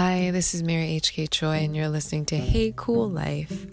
Hi, this is Mary H.K. Choi, and you're listening to Hey Cool Life,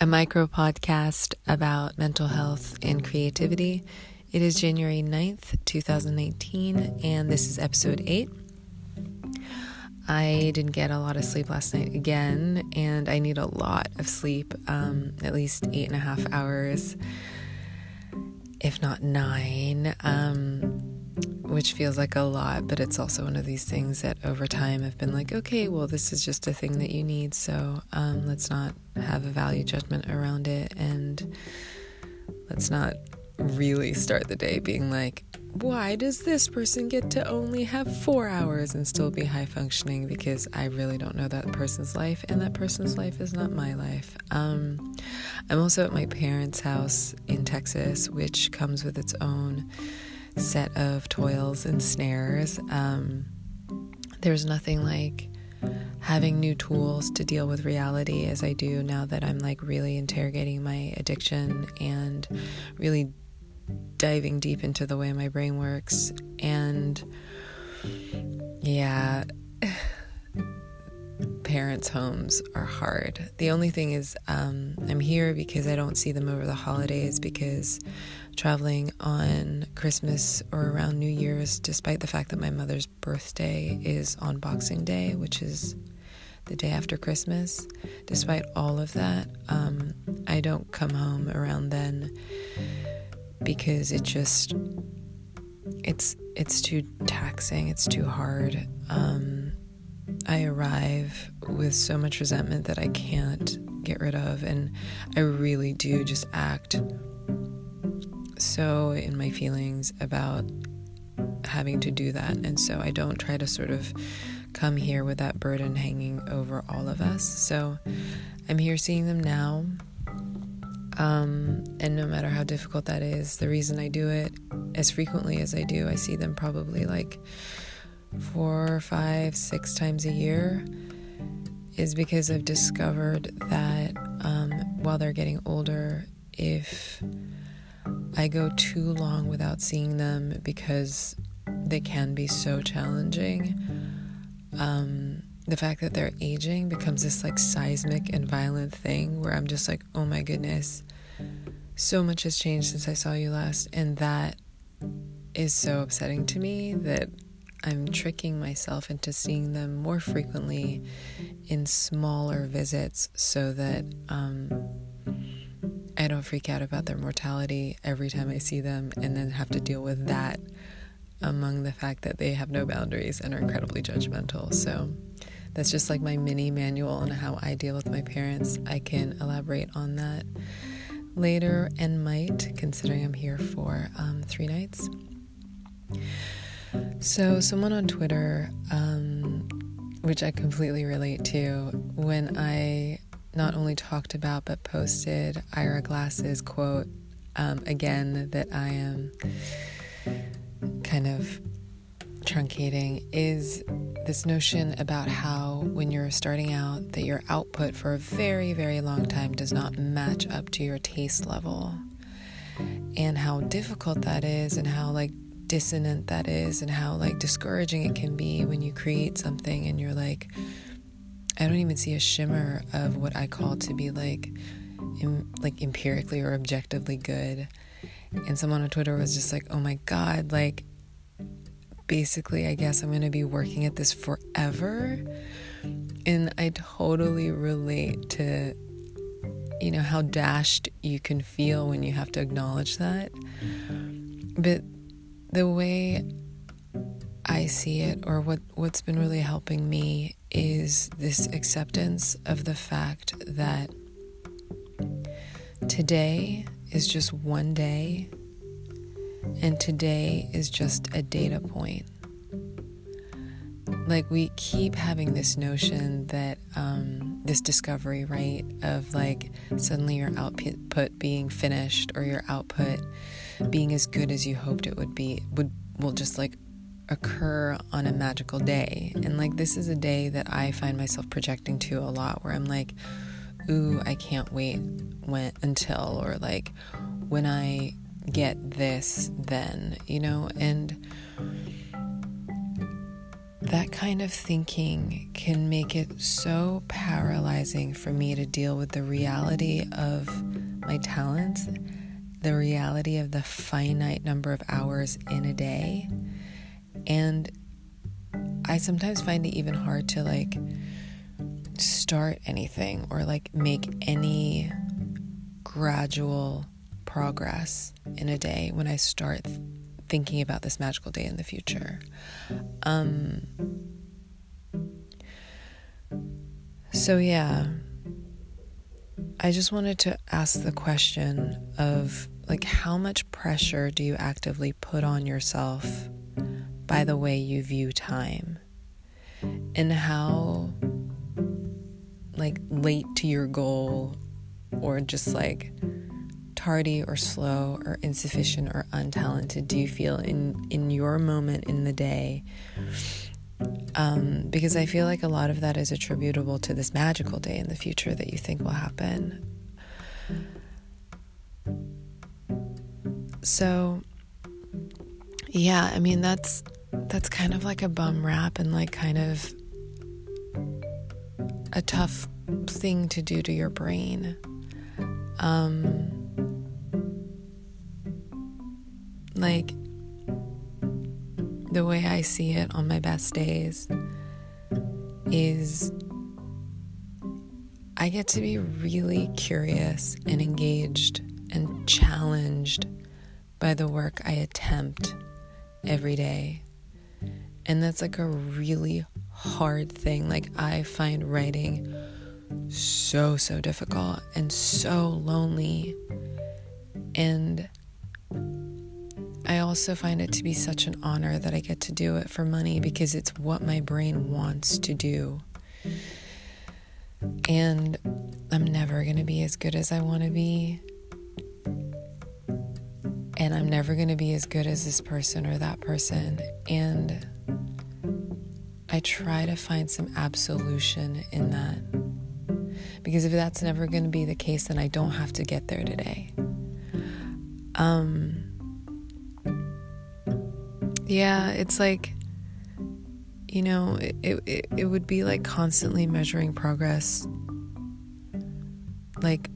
a micro podcast about mental health and creativity. It is January 9th, 2019, and this is episode 8. I didn't get a lot of sleep last night again, and I need a lot of sleep, um, at least eight and a half hours, if not nine. Um, which feels like a lot, but it's also one of these things that over time have been like, okay, well, this is just a thing that you need, so um, let's not have a value judgment around it, and let's not really start the day being like, why does this person get to only have four hours and still be high functioning? Because I really don't know that person's life, and that person's life is not my life. Um, I'm also at my parents' house in Texas, which comes with its own set of toils and snares. Um, there's nothing like having new tools to deal with reality as I do now that I'm like really interrogating my addiction and really diving deep into the way my brain works. And yeah, parents' homes are hard. The only thing is, um, I'm here because I don't see them over the holidays because traveling on Christmas or around New Year's, despite the fact that my mother's birthday is on Boxing Day, which is the day after Christmas. Despite all of that, um, I don't come home around then because it just it's it's too taxing. It's too hard. Um, I arrive with so much resentment that I can't get rid of, and I really do just act so in my feelings about having to do that. And so I don't try to sort of come here with that burden hanging over all of us. So I'm here seeing them now. Um, and no matter how difficult that is, the reason I do it as frequently as I do, I see them probably like four, five, six times a year, is because I've discovered that um, while they're getting older, if I go too long without seeing them because they can be so challenging. Um, the fact that they're aging becomes this like seismic and violent thing where I'm just like, oh my goodness, so much has changed since I saw you last. And that is so upsetting to me that I'm tricking myself into seeing them more frequently in smaller visits so that um, I don't freak out about their mortality every time I see them and then have to deal with that among the fact that they have no boundaries and are incredibly judgmental. So that's just like my mini manual on how I deal with my parents. I can elaborate on that later and might, considering I'm here for um, three nights. So, someone on Twitter, um, which I completely relate to, when I not only talked about but posted Ira Glass's quote um, again that I am kind of truncating is this notion about how when you're starting out that your output for a very very long time does not match up to your taste level. And how difficult that is and how like dissonant that is and how like discouraging it can be when you create something and you're like I don't even see a shimmer of what I call to be like, Im- like empirically or objectively good. And someone on Twitter was just like, "Oh my god, like basically I guess I'm going to be working at this forever." And I totally relate to you know how dashed you can feel when you have to acknowledge that. But the way I see it or what what's been really helping me is this acceptance of the fact that today is just one day and today is just a data point. Like, we keep having this notion that um, this discovery, right, of like suddenly your output being finished or your output being as good as you hoped it would be, would will just like occur on a magical day. And like this is a day that I find myself projecting to a lot where I'm like, ooh, I can't wait when until or like when I get this then, you know? And that kind of thinking can make it so paralyzing for me to deal with the reality of my talents, the reality of the finite number of hours in a day. And I sometimes find it even hard to like start anything or like make any gradual progress in a day when I start thinking about this magical day in the future. Um, so, yeah, I just wanted to ask the question of like, how much pressure do you actively put on yourself by the way you view time? And how, like, late to your goal or just like tardy or slow or insufficient or untalented do you feel in in your moment in the day um, because I feel like a lot of that is attributable to this magical day in the future that you think will happen. So, yeah, I mean that's that's kind of like a bum rap and like kind of a tough thing to do to your brain. Um, Like, the way I see it on my best days is I get to be really curious and engaged and challenged by the work I attempt every day. And that's like a really hard thing. Like, I find writing so, so difficult and so lonely. And I also find it to be such an honor that I get to do it for money because it's what my brain wants to do. And I'm never going to be as good as I want to be. And I'm never going to be as good as this person or that person. And I try to find some absolution in that. Because if that's never going to be the case, then I don't have to get there today. Um, yeah, it's like, you know, it, it, it would be like constantly measuring progress, like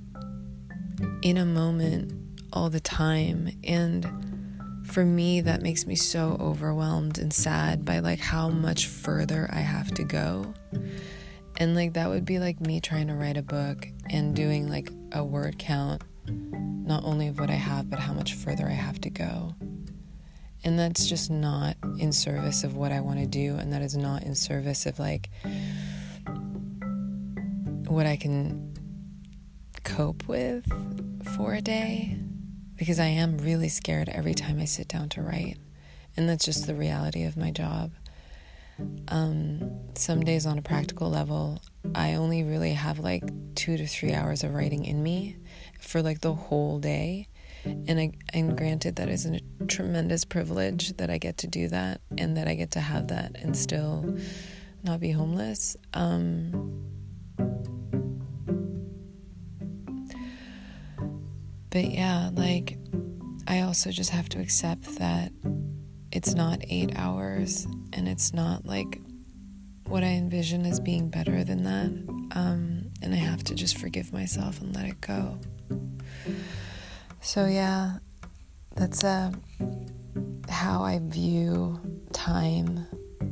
in a moment all the time. And for me, that makes me so overwhelmed and sad by like how much further I have to go. And like that would be like me trying to write a book and doing like a word count, not only of what I have, but how much further I have to go. And that's just not in service of what I want to do. And that is not in service of like what I can cope with for a day. Because I am really scared every time I sit down to write. And that's just the reality of my job. Um, some days on a practical level, I only really have like two to three hours of writing in me for like the whole day and I, and granted that is a tremendous privilege that I get to do that and that I get to have that and still not be homeless. Um, but yeah, like I also just have to accept that it's not eight hours and it's not like what I envision as being better than that. Um, and I have to just forgive myself and let it go. So, yeah, that's uh, how I view time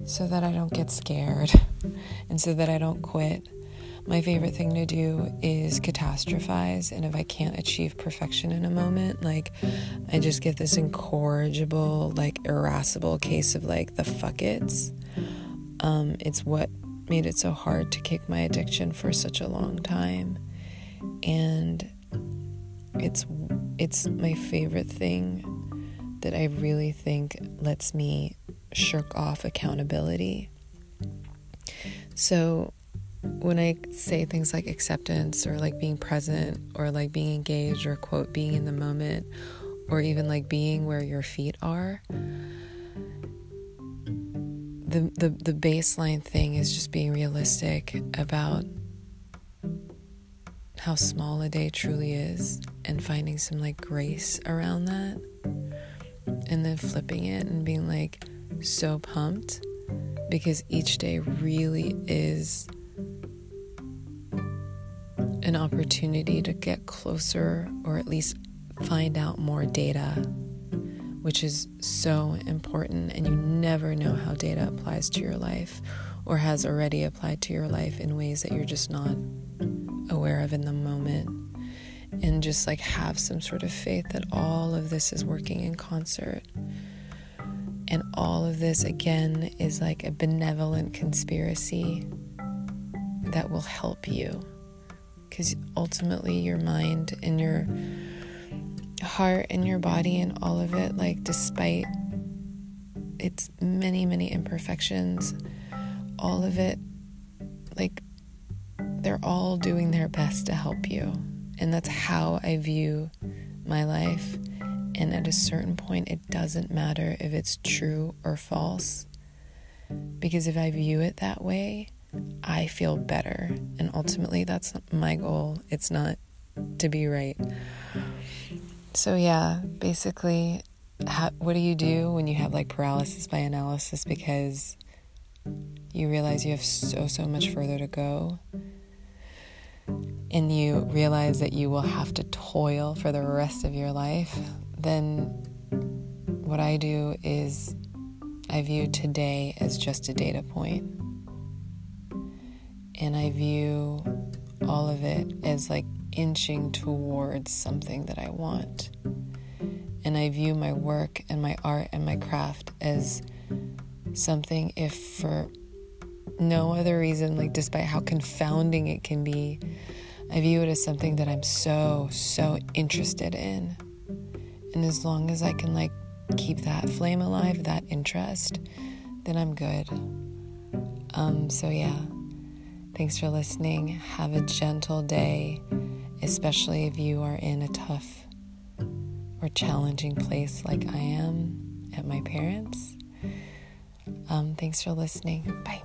so that I don't get scared and so that I don't quit. My favorite thing to do is catastrophize, and if I can't achieve perfection in a moment, like I just get this incorrigible, like irascible case of like the fuck it's. Um, it's what made it so hard to kick my addiction for such a long time, and it's it's my favorite thing that I really think lets me shirk off accountability. So when I say things like acceptance or like being present or like being engaged or quote being in the moment or even like being where your feet are the the the baseline thing is just being realistic about how small a day truly is and finding some like grace around that and then flipping it and being like so pumped because each day really is an opportunity to get closer or at least find out more data, which is so important. And you never know how data applies to your life or has already applied to your life in ways that you're just not aware of in the moment. And just like have some sort of faith that all of this is working in concert. And all of this, again, is like a benevolent conspiracy that will help you. Because ultimately, your mind and your heart and your body and all of it, like, despite its many, many imperfections, all of it, like, they're all doing their best to help you. And that's how I view my life. And at a certain point, it doesn't matter if it's true or false. Because if I view it that way, I feel better. And ultimately, that's my goal. It's not to be right. So, yeah, basically, how, what do you do when you have like paralysis by analysis because you realize you have so, so much further to go? And you realize that you will have to toil for the rest of your life, then what I do is I view today as just a data point. And I view all of it as like inching towards something that I want. And I view my work and my art and my craft as something, if for no other reason, like despite how confounding it can be, I view it as something that I'm so, so interested in. And as long as I can like keep that flame alive, that interest, then I'm good. Um, so yeah. Thanks for listening. Have a gentle day, especially if you are in a tough or challenging place like I am at my parents'. Um, thanks for listening. Bye.